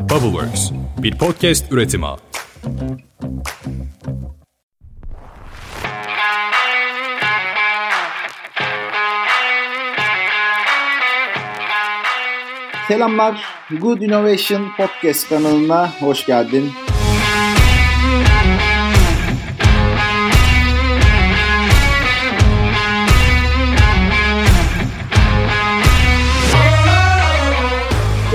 Bubbleworks, bir podcast üretimi. Selamlar, Good Innovation Podcast kanalına hoş geldin.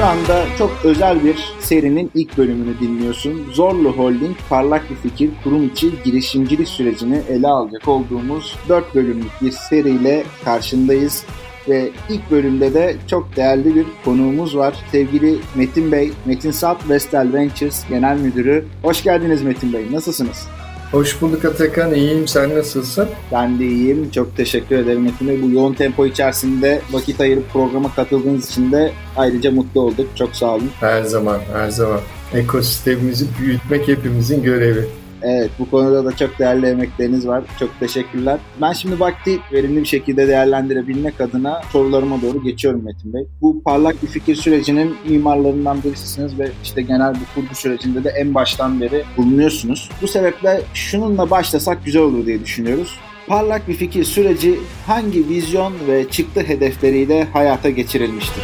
Şu anda çok özel bir serinin ilk bölümünü dinliyorsun. Zorlu Holding, parlak bir fikir, kurum içi girişimcilik sürecini ele alacak olduğumuz 4 bölümlük bir seriyle karşındayız. Ve ilk bölümde de çok değerli bir konuğumuz var. Sevgili Metin Bey, Metin Sap Vestel Ventures Genel Müdürü. Hoş geldiniz Metin Bey, nasılsınız? Hoş bulduk Atakan. İyiyim. Sen nasılsın? Ben de iyiyim. Çok teşekkür ederim Metin Bey. Bu yoğun tempo içerisinde vakit ayırıp programa katıldığınız için de ayrıca mutlu olduk. Çok sağ olun. Her zaman, her zaman. Ekosistemimizi büyütmek hepimizin görevi. Evet bu konuda da çok değerli emekleriniz var. Çok teşekkürler. Ben şimdi vakti verimli bir şekilde değerlendirebilmek adına sorularıma doğru geçiyorum Metin Bey. Bu parlak bir fikir sürecinin mimarlarından birisisiniz ve işte genel bu kurgu sürecinde de en baştan beri bulunuyorsunuz. Bu sebeple şununla başlasak güzel olur diye düşünüyoruz. Parlak bir fikir süreci hangi vizyon ve çıktı hedefleriyle hayata geçirilmiştir?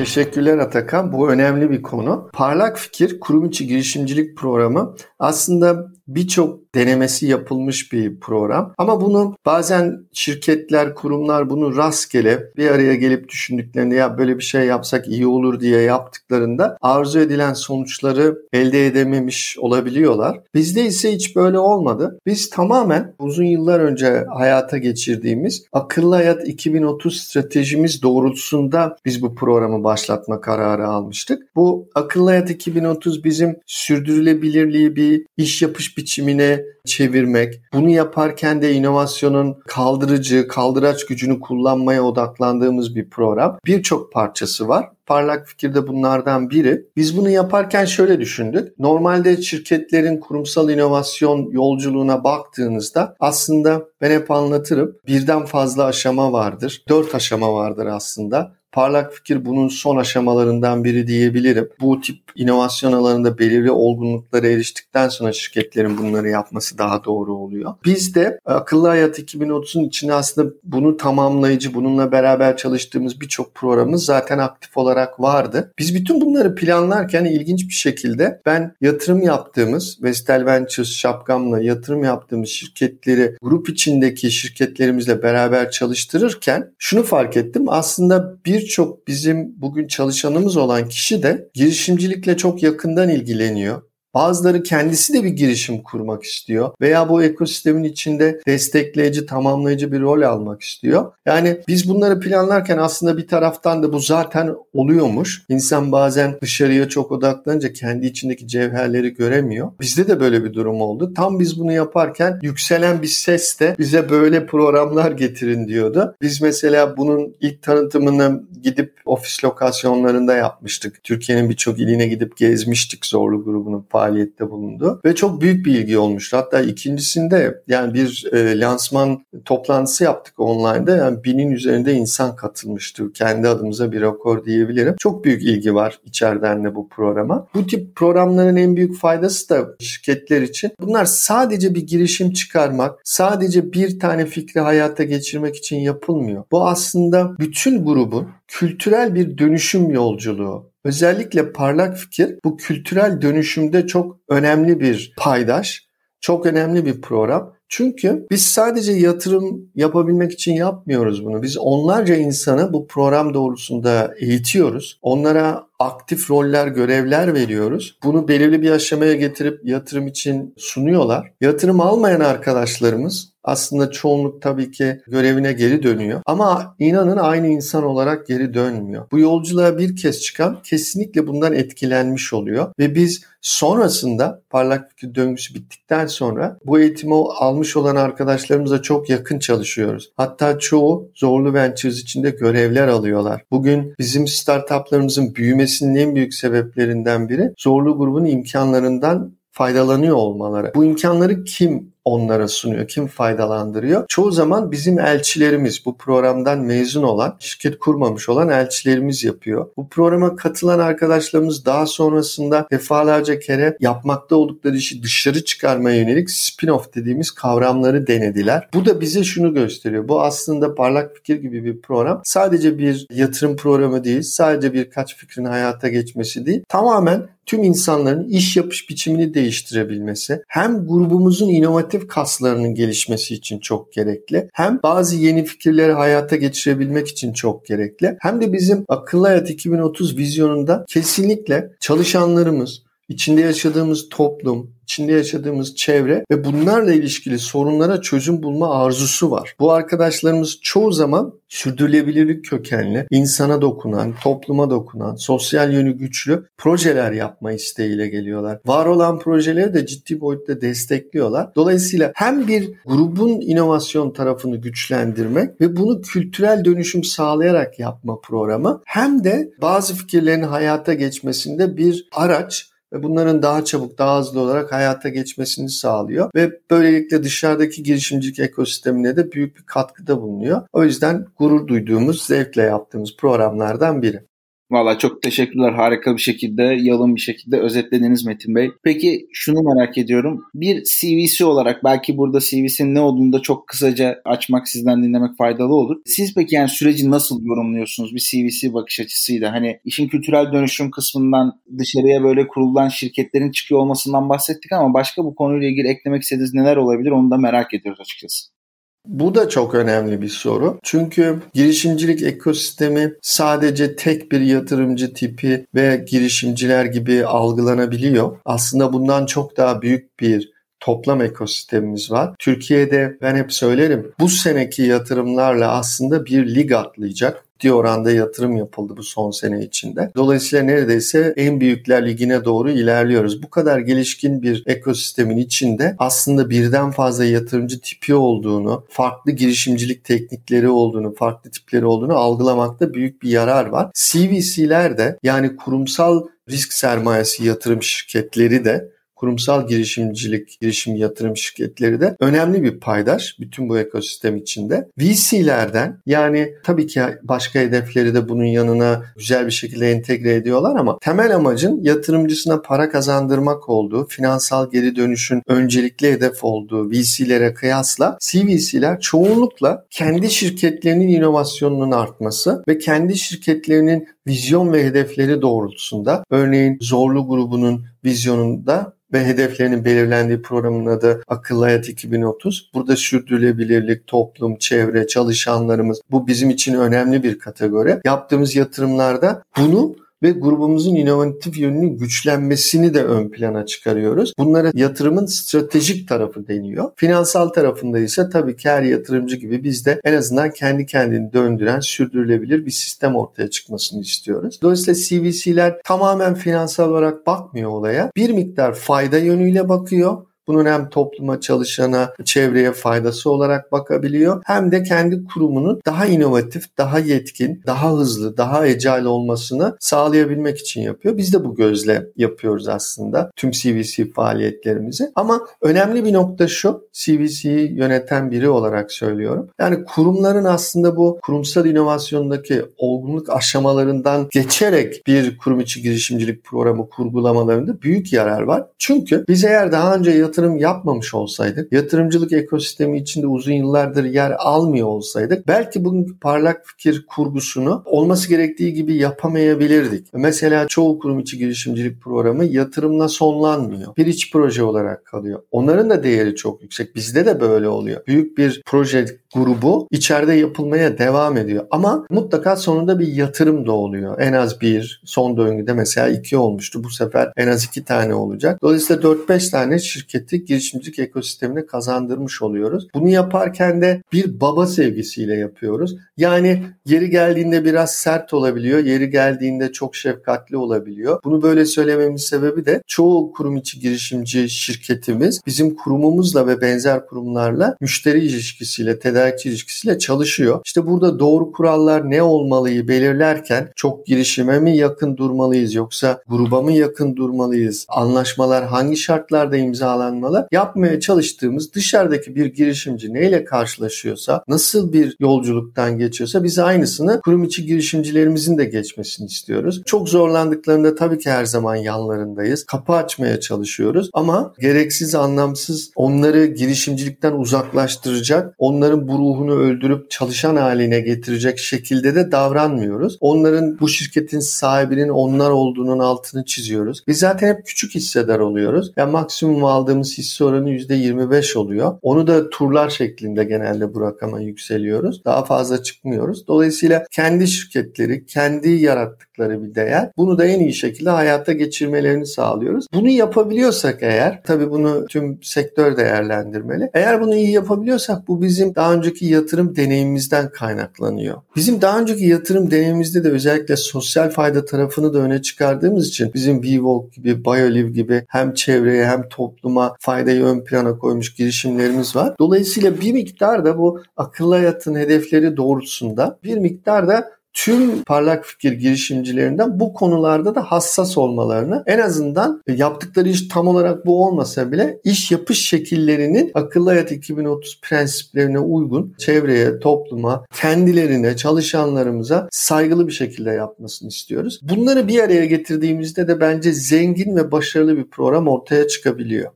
Teşekkürler Atakan. Bu önemli bir konu. Parlak Fikir Kurum İçi Girişimcilik Programı aslında birçok denemesi yapılmış bir program. Ama bunu bazen şirketler, kurumlar bunu rastgele bir araya gelip düşündüklerinde ya böyle bir şey yapsak iyi olur diye yaptıklarında arzu edilen sonuçları elde edememiş olabiliyorlar. Bizde ise hiç böyle olmadı. Biz tamamen uzun yıllar önce hayata geçirdiğimiz Akıllı Hayat 2030 stratejimiz doğrultusunda biz bu programı başlatma kararı almıştık. Bu Akıllı Hayat 2030 bizim sürdürülebilirliği bir iş yapış biçimine çevirmek, bunu yaparken de inovasyonun kaldırıcı, kaldıraç gücünü kullanmaya odaklandığımız bir program. Birçok parçası var. Parlak fikir de bunlardan biri. Biz bunu yaparken şöyle düşündük. Normalde şirketlerin kurumsal inovasyon yolculuğuna baktığınızda aslında ben hep anlatırım birden fazla aşama vardır. Dört aşama vardır aslında. Parlak fikir bunun son aşamalarından biri diyebilirim. Bu tip inovasyon alanında belirli olgunluklara eriştikten sonra şirketlerin bunları yapması daha doğru oluyor. Biz de Akıllı Hayat 2030'un içine aslında bunu tamamlayıcı, bununla beraber çalıştığımız birçok programımız zaten aktif olarak vardı. Biz bütün bunları planlarken ilginç bir şekilde ben yatırım yaptığımız Vestel Ventures şapkamla yatırım yaptığımız şirketleri grup içindeki şirketlerimizle beraber çalıştırırken şunu fark ettim. Aslında birçok bizim bugün çalışanımız olan kişi de girişimcilikle çok yakından ilgileniyor. Bazıları kendisi de bir girişim kurmak istiyor veya bu ekosistemin içinde destekleyici, tamamlayıcı bir rol almak istiyor. Yani biz bunları planlarken aslında bir taraftan da bu zaten oluyormuş. İnsan bazen dışarıya çok odaklanınca kendi içindeki cevherleri göremiyor. Bizde de böyle bir durum oldu. Tam biz bunu yaparken yükselen bir ses de bize böyle programlar getirin diyordu. Biz mesela bunun ilk tanıtımını gidip ofis lokasyonlarında yapmıştık. Türkiye'nin birçok iline gidip gezmiştik Zorlu grubunun faaliyette bulundu ve çok büyük bir ilgi olmuştu. Hatta ikincisinde yani bir e, lansman toplantısı yaptık online'da. Yani binin üzerinde insan katılmıştı. Kendi adımıza bir rekor diyebilirim. Çok büyük ilgi var içeriden de bu programa. Bu tip programların en büyük faydası da şirketler için. Bunlar sadece bir girişim çıkarmak, sadece bir tane fikri hayata geçirmek için yapılmıyor. Bu aslında bütün grubun kültürel bir dönüşüm yolculuğu. Özellikle parlak fikir bu kültürel dönüşümde çok önemli bir paydaş, çok önemli bir program. Çünkü biz sadece yatırım yapabilmek için yapmıyoruz bunu. Biz onlarca insanı bu program doğrusunda eğitiyoruz. Onlara aktif roller, görevler veriyoruz. Bunu belirli bir aşamaya getirip yatırım için sunuyorlar. Yatırım almayan arkadaşlarımız aslında çoğunluk tabii ki görevine geri dönüyor. Ama inanın aynı insan olarak geri dönmüyor. Bu yolculuğa bir kez çıkan kesinlikle bundan etkilenmiş oluyor. Ve biz sonrasında parlak fikir döngüsü bittikten sonra bu eğitimi almış olan arkadaşlarımızla çok yakın çalışıyoruz. Hatta çoğu Zorlu Ventures içinde görevler alıyorlar. Bugün bizim startuplarımızın büyümesinin en büyük sebeplerinden biri Zorlu grubun imkanlarından faydalanıyor olmaları. Bu imkanları kim onlara sunuyor? Kim faydalandırıyor? Çoğu zaman bizim elçilerimiz, bu programdan mezun olan, şirket kurmamış olan elçilerimiz yapıyor. Bu programa katılan arkadaşlarımız daha sonrasında defalarca kere yapmakta oldukları işi dışarı çıkarmaya yönelik spin-off dediğimiz kavramları denediler. Bu da bize şunu gösteriyor. Bu aslında parlak fikir gibi bir program. Sadece bir yatırım programı değil, sadece birkaç fikrin hayata geçmesi değil. Tamamen tüm insanların iş yapış biçimini değiştirebilmesi hem grubumuzun inovatif kaslarının gelişmesi için çok gerekli. Hem bazı yeni fikirleri hayata geçirebilmek için çok gerekli. Hem de bizim Akıllı Hayat 2030 vizyonunda kesinlikle çalışanlarımız, içinde yaşadığımız toplum, içinde yaşadığımız çevre ve bunlarla ilişkili sorunlara çözüm bulma arzusu var. Bu arkadaşlarımız çoğu zaman sürdürülebilirlik kökenli, insana dokunan, topluma dokunan, sosyal yönü güçlü projeler yapma isteğiyle geliyorlar. Var olan projeleri de ciddi boyutta destekliyorlar. Dolayısıyla hem bir grubun inovasyon tarafını güçlendirmek ve bunu kültürel dönüşüm sağlayarak yapma programı hem de bazı fikirlerin hayata geçmesinde bir araç ve bunların daha çabuk, daha hızlı olarak hayata geçmesini sağlıyor ve böylelikle dışarıdaki girişimcilik ekosistemine de büyük bir katkıda bulunuyor. O yüzden gurur duyduğumuz, zevkle yaptığımız programlardan biri. Valla çok teşekkürler. Harika bir şekilde, yalın bir şekilde özetlediniz Metin Bey. Peki şunu merak ediyorum. Bir CVC olarak belki burada CVC'nin ne olduğunu da çok kısaca açmak, sizden dinlemek faydalı olur. Siz peki yani süreci nasıl yorumluyorsunuz bir CVC bakış açısıyla? Hani işin kültürel dönüşüm kısmından dışarıya böyle kurulan şirketlerin çıkıyor olmasından bahsettik ama başka bu konuyla ilgili eklemek istediğiniz neler olabilir onu da merak ediyoruz açıkçası. Bu da çok önemli bir soru. Çünkü girişimcilik ekosistemi sadece tek bir yatırımcı tipi ve girişimciler gibi algılanabiliyor. Aslında bundan çok daha büyük bir toplam ekosistemimiz var. Türkiye'de ben hep söylerim bu seneki yatırımlarla aslında bir lig atlayacak ciddi oranda yatırım yapıldı bu son sene içinde. Dolayısıyla neredeyse en büyükler ligine doğru ilerliyoruz. Bu kadar gelişkin bir ekosistemin içinde aslında birden fazla yatırımcı tipi olduğunu, farklı girişimcilik teknikleri olduğunu, farklı tipleri olduğunu algılamakta büyük bir yarar var. CVC'ler de yani kurumsal risk sermayesi yatırım şirketleri de kurumsal girişimcilik, girişim yatırım şirketleri de önemli bir paydaş bütün bu ekosistem içinde. VC'lerden yani tabii ki başka hedefleri de bunun yanına güzel bir şekilde entegre ediyorlar ama temel amacın yatırımcısına para kazandırmak olduğu, finansal geri dönüşün öncelikli hedef olduğu VC'lere kıyasla CVC'ler çoğunlukla kendi şirketlerinin inovasyonunun artması ve kendi şirketlerinin vizyon ve hedefleri doğrultusunda örneğin Zorlu grubunun vizyonunda ve hedeflerinin belirlendiği programın adı Akıllı Hayat 2030. Burada sürdürülebilirlik, toplum, çevre, çalışanlarımız bu bizim için önemli bir kategori. Yaptığımız yatırımlarda bunu ve grubumuzun inovatif yönünün güçlenmesini de ön plana çıkarıyoruz. Bunlara yatırımın stratejik tarafı deniyor. Finansal tarafında ise tabii ki her yatırımcı gibi biz de en azından kendi kendini döndüren, sürdürülebilir bir sistem ortaya çıkmasını istiyoruz. Dolayısıyla CVC'ler tamamen finansal olarak bakmıyor olaya. Bir miktar fayda yönüyle bakıyor bunun hem topluma, çalışana, çevreye faydası olarak bakabiliyor hem de kendi kurumunun daha inovatif, daha yetkin, daha hızlı, daha agile olmasını sağlayabilmek için yapıyor. Biz de bu gözle yapıyoruz aslında tüm CVC faaliyetlerimizi. Ama önemli bir nokta şu, CVC'yi yöneten biri olarak söylüyorum. Yani kurumların aslında bu kurumsal inovasyondaki olgunluk aşamalarından geçerek bir kurum içi girişimcilik programı kurgulamalarında büyük yarar var. Çünkü biz eğer daha önce yatırım yatırım yapmamış olsaydık, yatırımcılık ekosistemi içinde uzun yıllardır yer almıyor olsaydık belki bugünkü parlak fikir kurgusunu olması gerektiği gibi yapamayabilirdik. Mesela çoğu kurum içi girişimcilik programı yatırımla sonlanmıyor. Bir iç proje olarak kalıyor. Onların da değeri çok yüksek. Bizde de böyle oluyor. Büyük bir proje grubu içeride yapılmaya devam ediyor. Ama mutlaka sonunda bir yatırım da oluyor. En az bir, son döngüde mesela iki olmuştu. Bu sefer en az iki tane olacak. Dolayısıyla 4-5 tane şirketi girişimcilik ekosistemine kazandırmış oluyoruz. Bunu yaparken de bir baba sevgisiyle yapıyoruz. Yani yeri geldiğinde biraz sert olabiliyor. Yeri geldiğinde çok şefkatli olabiliyor. Bunu böyle söylememin sebebi de çoğu kurum içi girişimci şirketimiz bizim kurumumuzla ve benzer kurumlarla müşteri ilişkisiyle, tedarik tedarikçi ilişkisiyle çalışıyor. İşte burada doğru kurallar ne olmalıyı belirlerken çok girişime mi yakın durmalıyız yoksa gruba mı yakın durmalıyız? Anlaşmalar hangi şartlarda imzalanmalı? Sağlanmalı. Yapmaya çalıştığımız dışarıdaki bir girişimci neyle karşılaşıyorsa, nasıl bir yolculuktan geçiyorsa biz aynısını kurum içi girişimcilerimizin de geçmesini istiyoruz. Çok zorlandıklarında tabii ki her zaman yanlarındayız. Kapı açmaya çalışıyoruz ama gereksiz, anlamsız onları girişimcilikten uzaklaştıracak, onların bu ruhunu öldürüp çalışan haline getirecek şekilde de davranmıyoruz. Onların bu şirketin sahibinin onlar olduğunun altını çiziyoruz. Biz zaten hep küçük hissedar oluyoruz. Yani maksimum aldığımız hisse oranı %25 oluyor. Onu da turlar şeklinde genelde bu rakama yükseliyoruz. Daha fazla çıkmıyoruz. Dolayısıyla kendi şirketleri, kendi yarattıkları bir değer. Bunu da en iyi şekilde hayata geçirmelerini sağlıyoruz. Bunu yapabiliyorsak eğer, tabii bunu tüm sektör değerlendirmeli. Eğer bunu iyi yapabiliyorsak bu bizim daha önceki yatırım deneyimimizden kaynaklanıyor. Bizim daha önceki yatırım deneyimimizde de özellikle sosyal fayda tarafını da öne çıkardığımız için bizim VWalk gibi, BioLive gibi hem çevreye hem topluma faydayı ön plana koymuş girişimlerimiz var. Dolayısıyla bir miktar da bu akıllı hayatın hedefleri doğrultusunda bir miktar da tüm parlak fikir girişimcilerinden bu konularda da hassas olmalarını en azından yaptıkları iş tam olarak bu olmasa bile iş yapış şekillerinin akıllı hayat 2030 prensiplerine uygun çevreye, topluma, kendilerine, çalışanlarımıza saygılı bir şekilde yapmasını istiyoruz. Bunları bir araya getirdiğimizde de bence zengin ve başarılı bir program ortaya çıkabiliyor.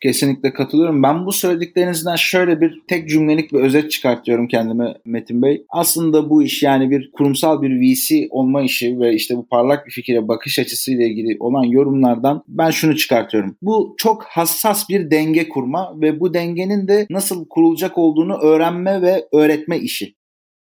Kesinlikle katılıyorum. Ben bu söylediklerinizden şöyle bir tek cümlelik bir özet çıkartıyorum kendime Metin Bey. Aslında bu iş yani bir kurumsal bir VC olma işi ve işte bu parlak bir fikire bakış açısıyla ilgili olan yorumlardan ben şunu çıkartıyorum. Bu çok hassas bir denge kurma ve bu dengenin de nasıl kurulacak olduğunu öğrenme ve öğretme işi.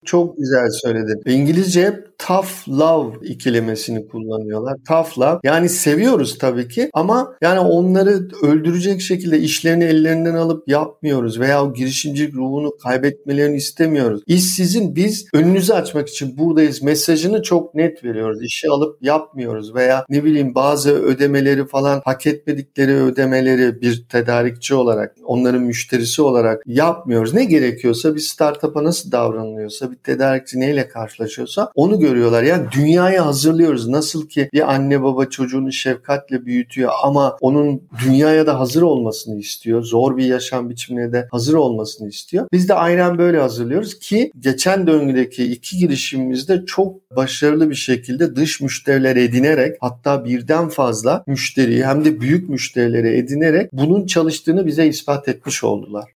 Çok güzel söyledin. İngilizce hep tough love ikilemesini kullanıyorlar. Tough love. Yani seviyoruz tabii ki ama yani onları öldürecek şekilde işlerini ellerinden alıp yapmıyoruz veya o girişimcilik ruhunu kaybetmelerini istemiyoruz. İş sizin biz önünüzü açmak için buradayız mesajını çok net veriyoruz. İşi alıp yapmıyoruz veya ne bileyim bazı ödemeleri falan hak etmedikleri ödemeleri bir tedarikçi olarak onların müşterisi olarak yapmıyoruz. Ne gerekiyorsa bir startup'a nasıl davranılıyorsa bir tedarikçi neyle karşılaşıyorsa onu görüyorlar. Yani dünyayı hazırlıyoruz. Nasıl ki bir anne baba çocuğunu şefkatle büyütüyor ama onun dünyaya da hazır olmasını istiyor. Zor bir yaşam biçimine de hazır olmasını istiyor. Biz de aynen böyle hazırlıyoruz ki geçen döngüdeki iki girişimimizde çok başarılı bir şekilde dış müşteriler edinerek hatta birden fazla müşteriyi hem de büyük müşterileri edinerek bunun çalıştığını bize ispat etmiş oldular.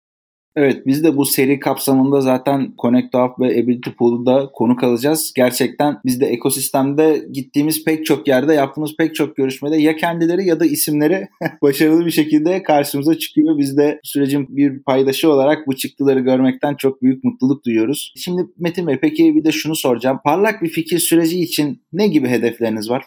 Evet biz de bu seri kapsamında zaten Connect Up ve Ability Pool'da konuk alacağız. Gerçekten biz de ekosistemde gittiğimiz pek çok yerde yaptığımız pek çok görüşmede ya kendileri ya da isimleri başarılı bir şekilde karşımıza çıkıyor. Biz de sürecin bir paydaşı olarak bu çıktıları görmekten çok büyük mutluluk duyuyoruz. Şimdi Metin Bey peki bir de şunu soracağım. Parlak bir fikir süreci için ne gibi hedefleriniz var?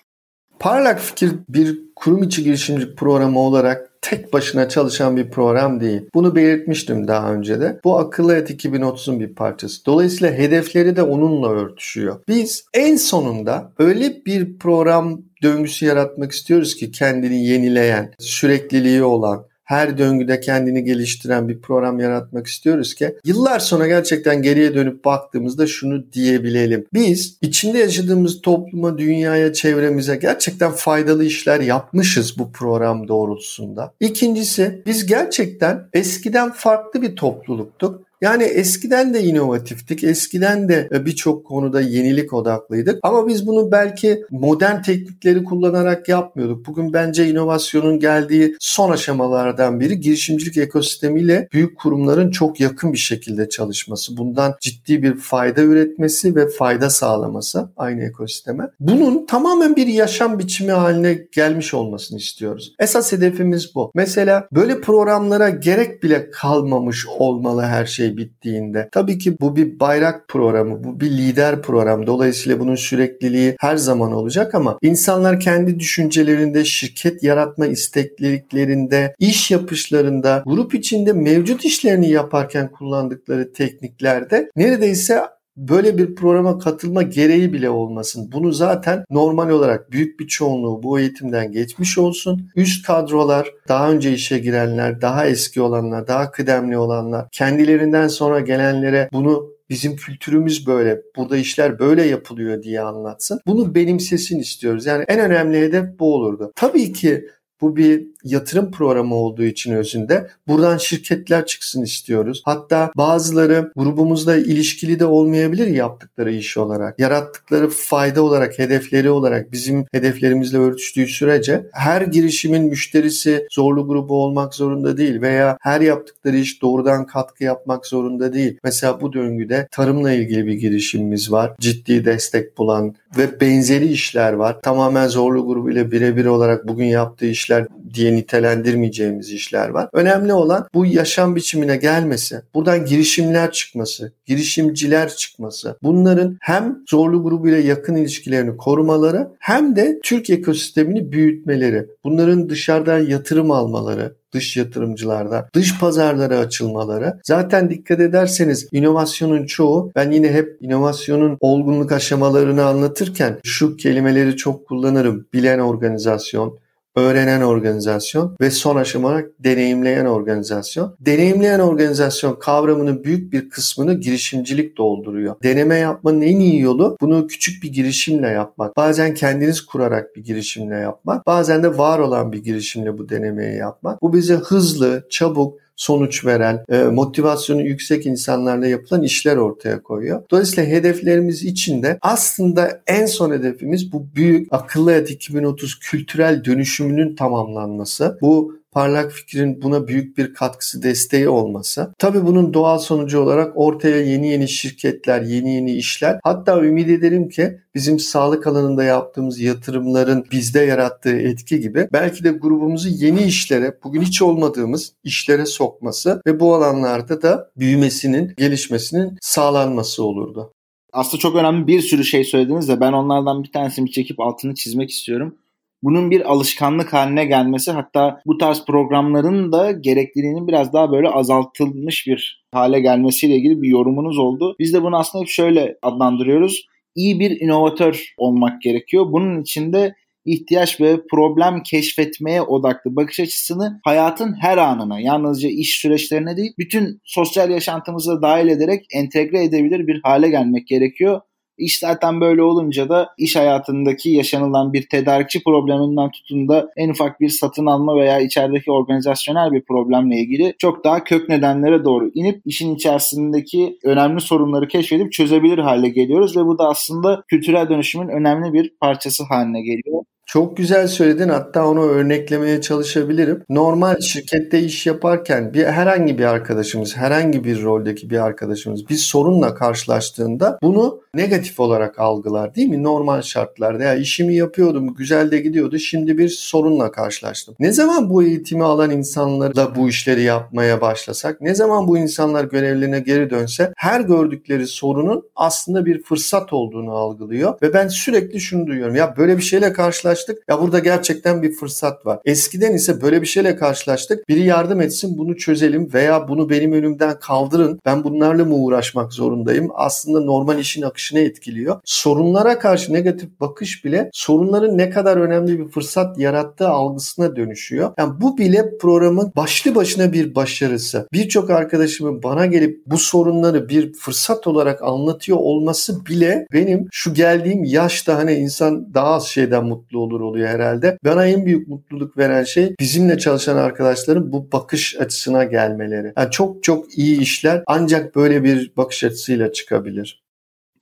Parlak Fikir bir kurum içi girişimcilik programı olarak tek başına çalışan bir program değil. Bunu belirtmiştim daha önce de. Bu akıllı hayat 2030'un bir parçası. Dolayısıyla hedefleri de onunla örtüşüyor. Biz en sonunda öyle bir program döngüsü yaratmak istiyoruz ki kendini yenileyen, sürekliliği olan, her döngüde kendini geliştiren bir program yaratmak istiyoruz ki yıllar sonra gerçekten geriye dönüp baktığımızda şunu diyebilelim. Biz içinde yaşadığımız topluma, dünyaya, çevremize gerçekten faydalı işler yapmışız bu program doğrultusunda. İkincisi biz gerçekten eskiden farklı bir topluluktuk yani eskiden de inovatiftik, eskiden de e, birçok konuda yenilik odaklıydık ama biz bunu belki modern teknikleri kullanarak yapmıyorduk. Bugün bence inovasyonun geldiği son aşamalardan biri girişimcilik ekosistemiyle büyük kurumların çok yakın bir şekilde çalışması. Bundan ciddi bir fayda üretmesi ve fayda sağlaması aynı ekosisteme. Bunun tamamen bir yaşam biçimi haline gelmiş olmasını istiyoruz. Esas hedefimiz bu. Mesela böyle programlara gerek bile kalmamış olmalı her şey bittiğinde. Tabii ki bu bir bayrak programı, bu bir lider program. Dolayısıyla bunun sürekliliği her zaman olacak ama insanlar kendi düşüncelerinde, şirket yaratma istekliliklerinde, iş yapışlarında, grup içinde mevcut işlerini yaparken kullandıkları tekniklerde neredeyse böyle bir programa katılma gereği bile olmasın. Bunu zaten normal olarak büyük bir çoğunluğu bu eğitimden geçmiş olsun. Üst kadrolar, daha önce işe girenler, daha eski olanlar, daha kıdemli olanlar kendilerinden sonra gelenlere bunu bizim kültürümüz böyle, burada işler böyle yapılıyor diye anlatsın. Bunu benimsesin istiyoruz. Yani en önemli hedef bu olurdu. Tabii ki bu bir yatırım programı olduğu için özünde buradan şirketler çıksın istiyoruz. Hatta bazıları grubumuzda ilişkili de olmayabilir yaptıkları iş olarak. Yarattıkları fayda olarak, hedefleri olarak bizim hedeflerimizle örtüştüğü sürece her girişimin müşterisi zorlu grubu olmak zorunda değil veya her yaptıkları iş doğrudan katkı yapmak zorunda değil. Mesela bu döngüde tarımla ilgili bir girişimimiz var. Ciddi destek bulan ve benzeri işler var. Tamamen zorlu grubu ile birebir olarak bugün yaptığı işler diye nitelendirmeyeceğimiz işler var. Önemli olan bu yaşam biçimine gelmesi, buradan girişimler çıkması, girişimciler çıkması. Bunların hem zorlu grubu ile yakın ilişkilerini korumaları hem de Türk ekosistemini büyütmeleri. Bunların dışarıdan yatırım almaları, dış yatırımcılarda, dış pazarlara açılmaları. Zaten dikkat ederseniz inovasyonun çoğu ben yine hep inovasyonun olgunluk aşamalarını anlatırken şu kelimeleri çok kullanırım. Bilen organizasyon, öğrenen organizasyon ve son aşama olarak deneyimleyen organizasyon. Deneyimleyen organizasyon kavramının büyük bir kısmını girişimcilik dolduruyor. Deneme yapmanın en iyi yolu bunu küçük bir girişimle yapmak. Bazen kendiniz kurarak bir girişimle yapmak. Bazen de var olan bir girişimle bu denemeyi yapmak. Bu bize hızlı, çabuk, sonuç veren, e, motivasyonu yüksek insanlarla yapılan işler ortaya koyuyor. Dolayısıyla hedeflerimiz içinde aslında en son hedefimiz bu büyük akıllı hayat 2030 kültürel dönüşümünün tamamlanması. Bu parlak fikrin buna büyük bir katkısı, desteği olması. Tabii bunun doğal sonucu olarak ortaya yeni yeni şirketler, yeni yeni işler. Hatta ümit ederim ki bizim sağlık alanında yaptığımız yatırımların bizde yarattığı etki gibi belki de grubumuzu yeni işlere, bugün hiç olmadığımız işlere sokması ve bu alanlarda da büyümesinin, gelişmesinin sağlanması olurdu. Aslında çok önemli bir sürü şey söylediniz de ben onlardan bir tanesini çekip altını çizmek istiyorum bunun bir alışkanlık haline gelmesi hatta bu tarz programların da gerekliliğinin biraz daha böyle azaltılmış bir hale gelmesiyle ilgili bir yorumunuz oldu. Biz de bunu aslında hep şöyle adlandırıyoruz. İyi bir inovatör olmak gerekiyor. Bunun için de ihtiyaç ve problem keşfetmeye odaklı bakış açısını hayatın her anına yalnızca iş süreçlerine değil bütün sosyal yaşantımıza dahil ederek entegre edebilir bir hale gelmek gerekiyor. İş zaten böyle olunca da iş hayatındaki yaşanılan bir tedarikçi probleminden tutun da en ufak bir satın alma veya içerideki organizasyonel bir problemle ilgili çok daha kök nedenlere doğru inip işin içerisindeki önemli sorunları keşfedip çözebilir hale geliyoruz ve bu da aslında kültürel dönüşümün önemli bir parçası haline geliyor. Çok güzel söyledin hatta onu örneklemeye çalışabilirim. Normal şirkette iş yaparken bir herhangi bir arkadaşımız, herhangi bir roldeki bir arkadaşımız bir sorunla karşılaştığında bunu negatif olarak algılar değil mi? Normal şartlarda ya işimi yapıyordum, güzel de gidiyordu. Şimdi bir sorunla karşılaştım. Ne zaman bu eğitimi alan insanlarla bu işleri yapmaya başlasak, ne zaman bu insanlar görevlerine geri dönse her gördükleri sorunun aslında bir fırsat olduğunu algılıyor ve ben sürekli şunu duyuyorum. Ya böyle bir şeyle karşılaş karşılaştık. Ya burada gerçekten bir fırsat var. Eskiden ise böyle bir şeyle karşılaştık. Biri yardım etsin bunu çözelim veya bunu benim önümden kaldırın. Ben bunlarla mı uğraşmak zorundayım? Aslında normal işin akışını etkiliyor. Sorunlara karşı negatif bakış bile sorunların ne kadar önemli bir fırsat yarattığı algısına dönüşüyor. Yani bu bile programın başlı başına bir başarısı. Birçok arkadaşımın bana gelip bu sorunları bir fırsat olarak anlatıyor olması bile benim şu geldiğim yaşta hani insan daha az şeyden mutlu olur oluyor herhalde. Bana en büyük mutluluk veren şey bizimle çalışan arkadaşların bu bakış açısına gelmeleri. Yani çok çok iyi işler ancak böyle bir bakış açısıyla çıkabilir.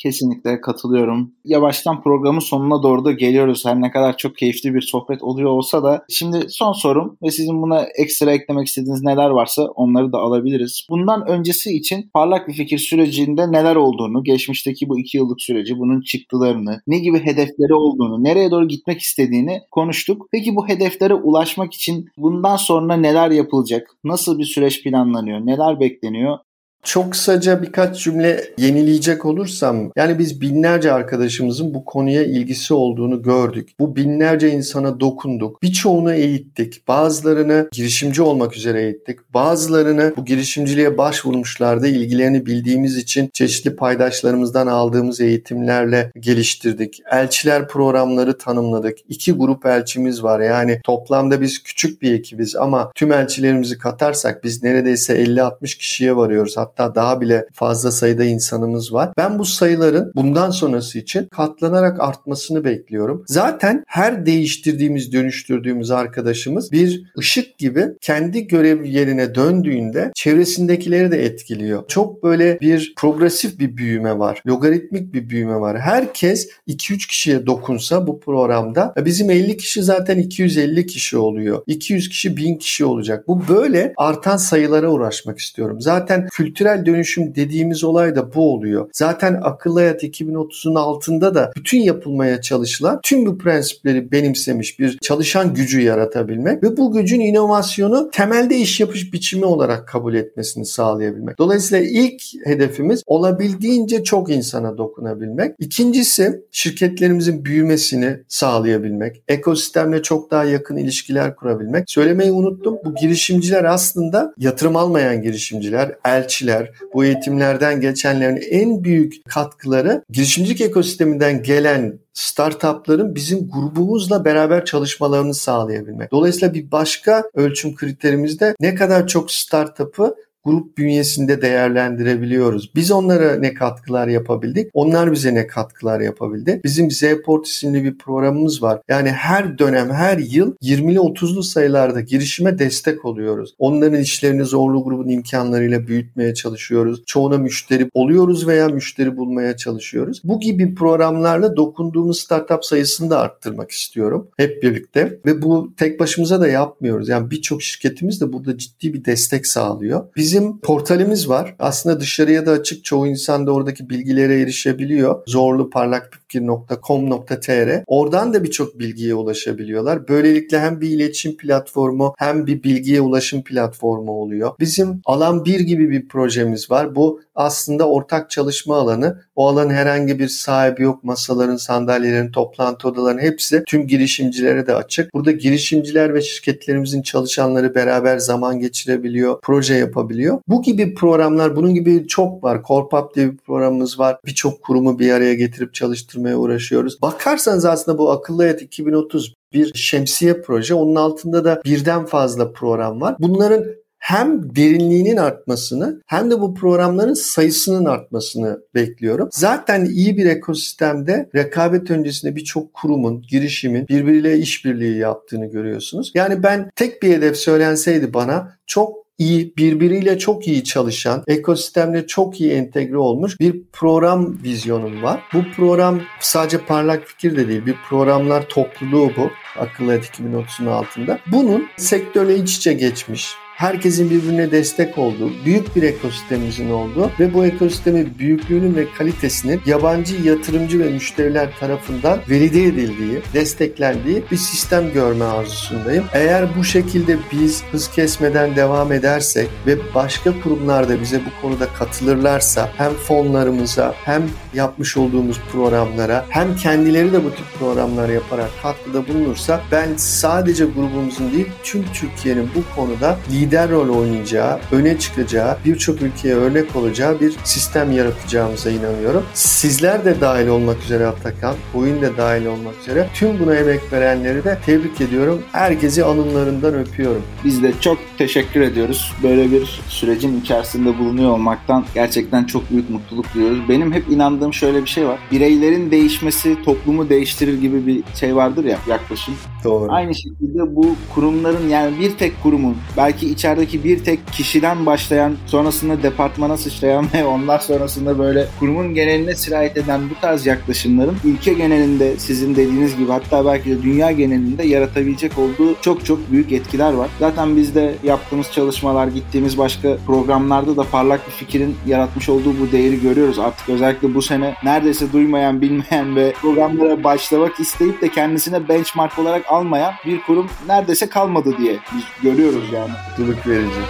Kesinlikle katılıyorum. Yavaştan programın sonuna doğru da geliyoruz. Her ne kadar çok keyifli bir sohbet oluyor olsa da. Şimdi son sorum ve sizin buna ekstra eklemek istediğiniz neler varsa onları da alabiliriz. Bundan öncesi için parlak bir fikir sürecinde neler olduğunu, geçmişteki bu iki yıllık süreci, bunun çıktılarını, ne gibi hedefleri olduğunu, nereye doğru gitmek istediğini konuştuk. Peki bu hedeflere ulaşmak için bundan sonra neler yapılacak? Nasıl bir süreç planlanıyor? Neler bekleniyor? Çok kısaca birkaç cümle yenileyecek olursam yani biz binlerce arkadaşımızın bu konuya ilgisi olduğunu gördük. Bu binlerce insana dokunduk. Birçoğunu eğittik. Bazılarını girişimci olmak üzere eğittik. Bazılarını bu girişimciliğe başvurmuşlardı. İlgilerini bildiğimiz için çeşitli paydaşlarımızdan aldığımız eğitimlerle geliştirdik. Elçiler programları tanımladık. İki grup elçimiz var. Yani toplamda biz küçük bir ekibiz ama tüm elçilerimizi katarsak biz neredeyse 50-60 kişiye varıyoruz daha bile fazla sayıda insanımız var. Ben bu sayıların bundan sonrası için katlanarak artmasını bekliyorum. Zaten her değiştirdiğimiz, dönüştürdüğümüz arkadaşımız bir ışık gibi kendi görev yerine döndüğünde çevresindekileri de etkiliyor. Çok böyle bir progresif bir büyüme var. Logaritmik bir büyüme var. Herkes 2-3 kişiye dokunsa bu programda bizim 50 kişi zaten 250 kişi oluyor. 200 kişi 1000 kişi olacak. Bu böyle artan sayılara uğraşmak istiyorum. Zaten kültürel dönüşüm dediğimiz olay da bu oluyor. Zaten akıllı hayat 2030'un altında da bütün yapılmaya çalışılan tüm bu prensipleri benimsemiş bir çalışan gücü yaratabilmek ve bu gücün inovasyonu temelde iş yapış biçimi olarak kabul etmesini sağlayabilmek. Dolayısıyla ilk hedefimiz olabildiğince çok insana dokunabilmek. İkincisi şirketlerimizin büyümesini sağlayabilmek. Ekosistemle çok daha yakın ilişkiler kurabilmek. Söylemeyi unuttum. Bu girişimciler aslında yatırım almayan girişimciler, elçiler, bu eğitimlerden geçenlerin en büyük katkıları girişimcilik ekosisteminden gelen startupların bizim grubumuzla beraber çalışmalarını sağlayabilmek. Dolayısıyla bir başka ölçüm kriterimiz de ne kadar çok startup'ı grup bünyesinde değerlendirebiliyoruz. Biz onlara ne katkılar yapabildik? Onlar bize ne katkılar yapabildi? Bizim Z-Port isimli bir programımız var. Yani her dönem, her yıl 20'li 30'lu sayılarda girişime destek oluyoruz. Onların işlerini zorlu grubun imkanlarıyla büyütmeye çalışıyoruz. Çoğuna müşteri oluyoruz veya müşteri bulmaya çalışıyoruz. Bu gibi programlarla dokunduğumuz startup sayısını da arttırmak istiyorum hep birlikte. Ve bu tek başımıza da yapmıyoruz. Yani birçok şirketimiz de burada ciddi bir destek sağlıyor. Biz Bizim portalimiz var. Aslında dışarıya da açık. Çoğu insan da oradaki bilgilere erişebiliyor. zorluparlakfikir.com.tr Oradan da birçok bilgiye ulaşabiliyorlar. Böylelikle hem bir iletişim platformu hem bir bilgiye ulaşım platformu oluyor. Bizim alan bir gibi bir projemiz var. Bu aslında ortak çalışma alanı. O alanın herhangi bir sahibi yok. Masaların, sandalyelerin, toplantı odalarının hepsi tüm girişimcilere de açık. Burada girişimciler ve şirketlerimizin çalışanları beraber zaman geçirebiliyor, proje yapabiliyor. Bu gibi programlar, bunun gibi çok var. Corpap diye bir programımız var. Birçok kurumu bir araya getirip çalıştırmaya uğraşıyoruz. Bakarsanız aslında bu Akıllı Hayat 2030 bir şemsiye proje. Onun altında da birden fazla program var. Bunların hem derinliğinin artmasını hem de bu programların sayısının artmasını bekliyorum. Zaten iyi bir ekosistemde rekabet öncesinde birçok kurumun, girişimin birbiriyle işbirliği yaptığını görüyorsunuz. Yani ben tek bir hedef söylenseydi bana çok iyi, birbiriyle çok iyi çalışan, ekosistemle çok iyi entegre olmuş bir program vizyonum var. Bu program sadece parlak fikir de değil, bir programlar topluluğu bu. Akıllı Et 2030'un altında. Bunun sektörle iç içe geçmiş, herkesin birbirine destek olduğu, büyük bir ekosistemimizin olduğu ve bu ekosistemin büyüklüğünün ve kalitesinin yabancı yatırımcı ve müşteriler tarafından valide edildiği, desteklendiği bir sistem görme arzusundayım. Eğer bu şekilde biz hız kesmeden devam edersek ve başka kurumlar da bize bu konuda katılırlarsa hem fonlarımıza hem yapmış olduğumuz programlara hem kendileri de bu tip programlar yaparak katkıda bulunursa ben sadece grubumuzun değil tüm Türkiye'nin bu konuda lider lider rol oynayacağı, öne çıkacağı, birçok ülkeye örnek olacağı bir sistem yaratacağımıza inanıyorum. Sizler de dahil olmak üzere Atakan, oyun da dahil olmak üzere tüm buna emek verenleri de tebrik ediyorum. Herkesi alınlarından öpüyorum. Biz de çok teşekkür ediyoruz. Böyle bir sürecin içerisinde bulunuyor olmaktan gerçekten çok büyük mutluluk duyuyoruz. Benim hep inandığım şöyle bir şey var. Bireylerin değişmesi toplumu değiştirir gibi bir şey vardır ya yaklaşım. Doğru. Aynı şekilde bu kurumların yani bir tek kurumun belki içerideki bir tek kişiden başlayan sonrasında departmana sıçrayan ve ondan sonrasında böyle kurumun geneline sirayet eden bu tarz yaklaşımların ülke genelinde sizin dediğiniz gibi hatta belki de dünya genelinde yaratabilecek olduğu çok çok büyük etkiler var. Zaten biz de yaptığımız çalışmalar, gittiğimiz başka programlarda da parlak bir fikrin yaratmış olduğu bu değeri görüyoruz. Artık özellikle bu sene neredeyse duymayan, bilmeyen ve programlara başlamak isteyip de kendisine benchmark olarak almayan bir kurum neredeyse kalmadı diye biz görüyoruz yani. Mutluluk verici.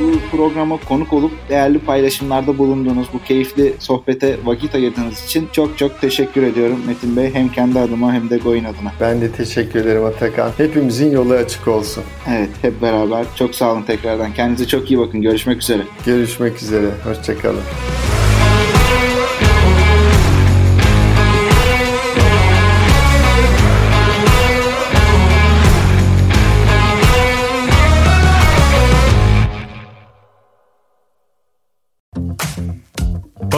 Bu programa konuk olup değerli paylaşımlarda bulunduğunuz bu keyifli sohbete vakit ayırdığınız için çok çok teşekkür ediyorum Metin Bey. Hem kendi adıma hem de Goyun adına. Ben de teşekkür ederim Atakan. Hepimizin yolu açık olsun. Evet hep beraber. Çok sağ olun tekrardan. Kendinize çok iyi bakın. Görüşmek üzere. Görüşmek üzere. Hoşçakalın.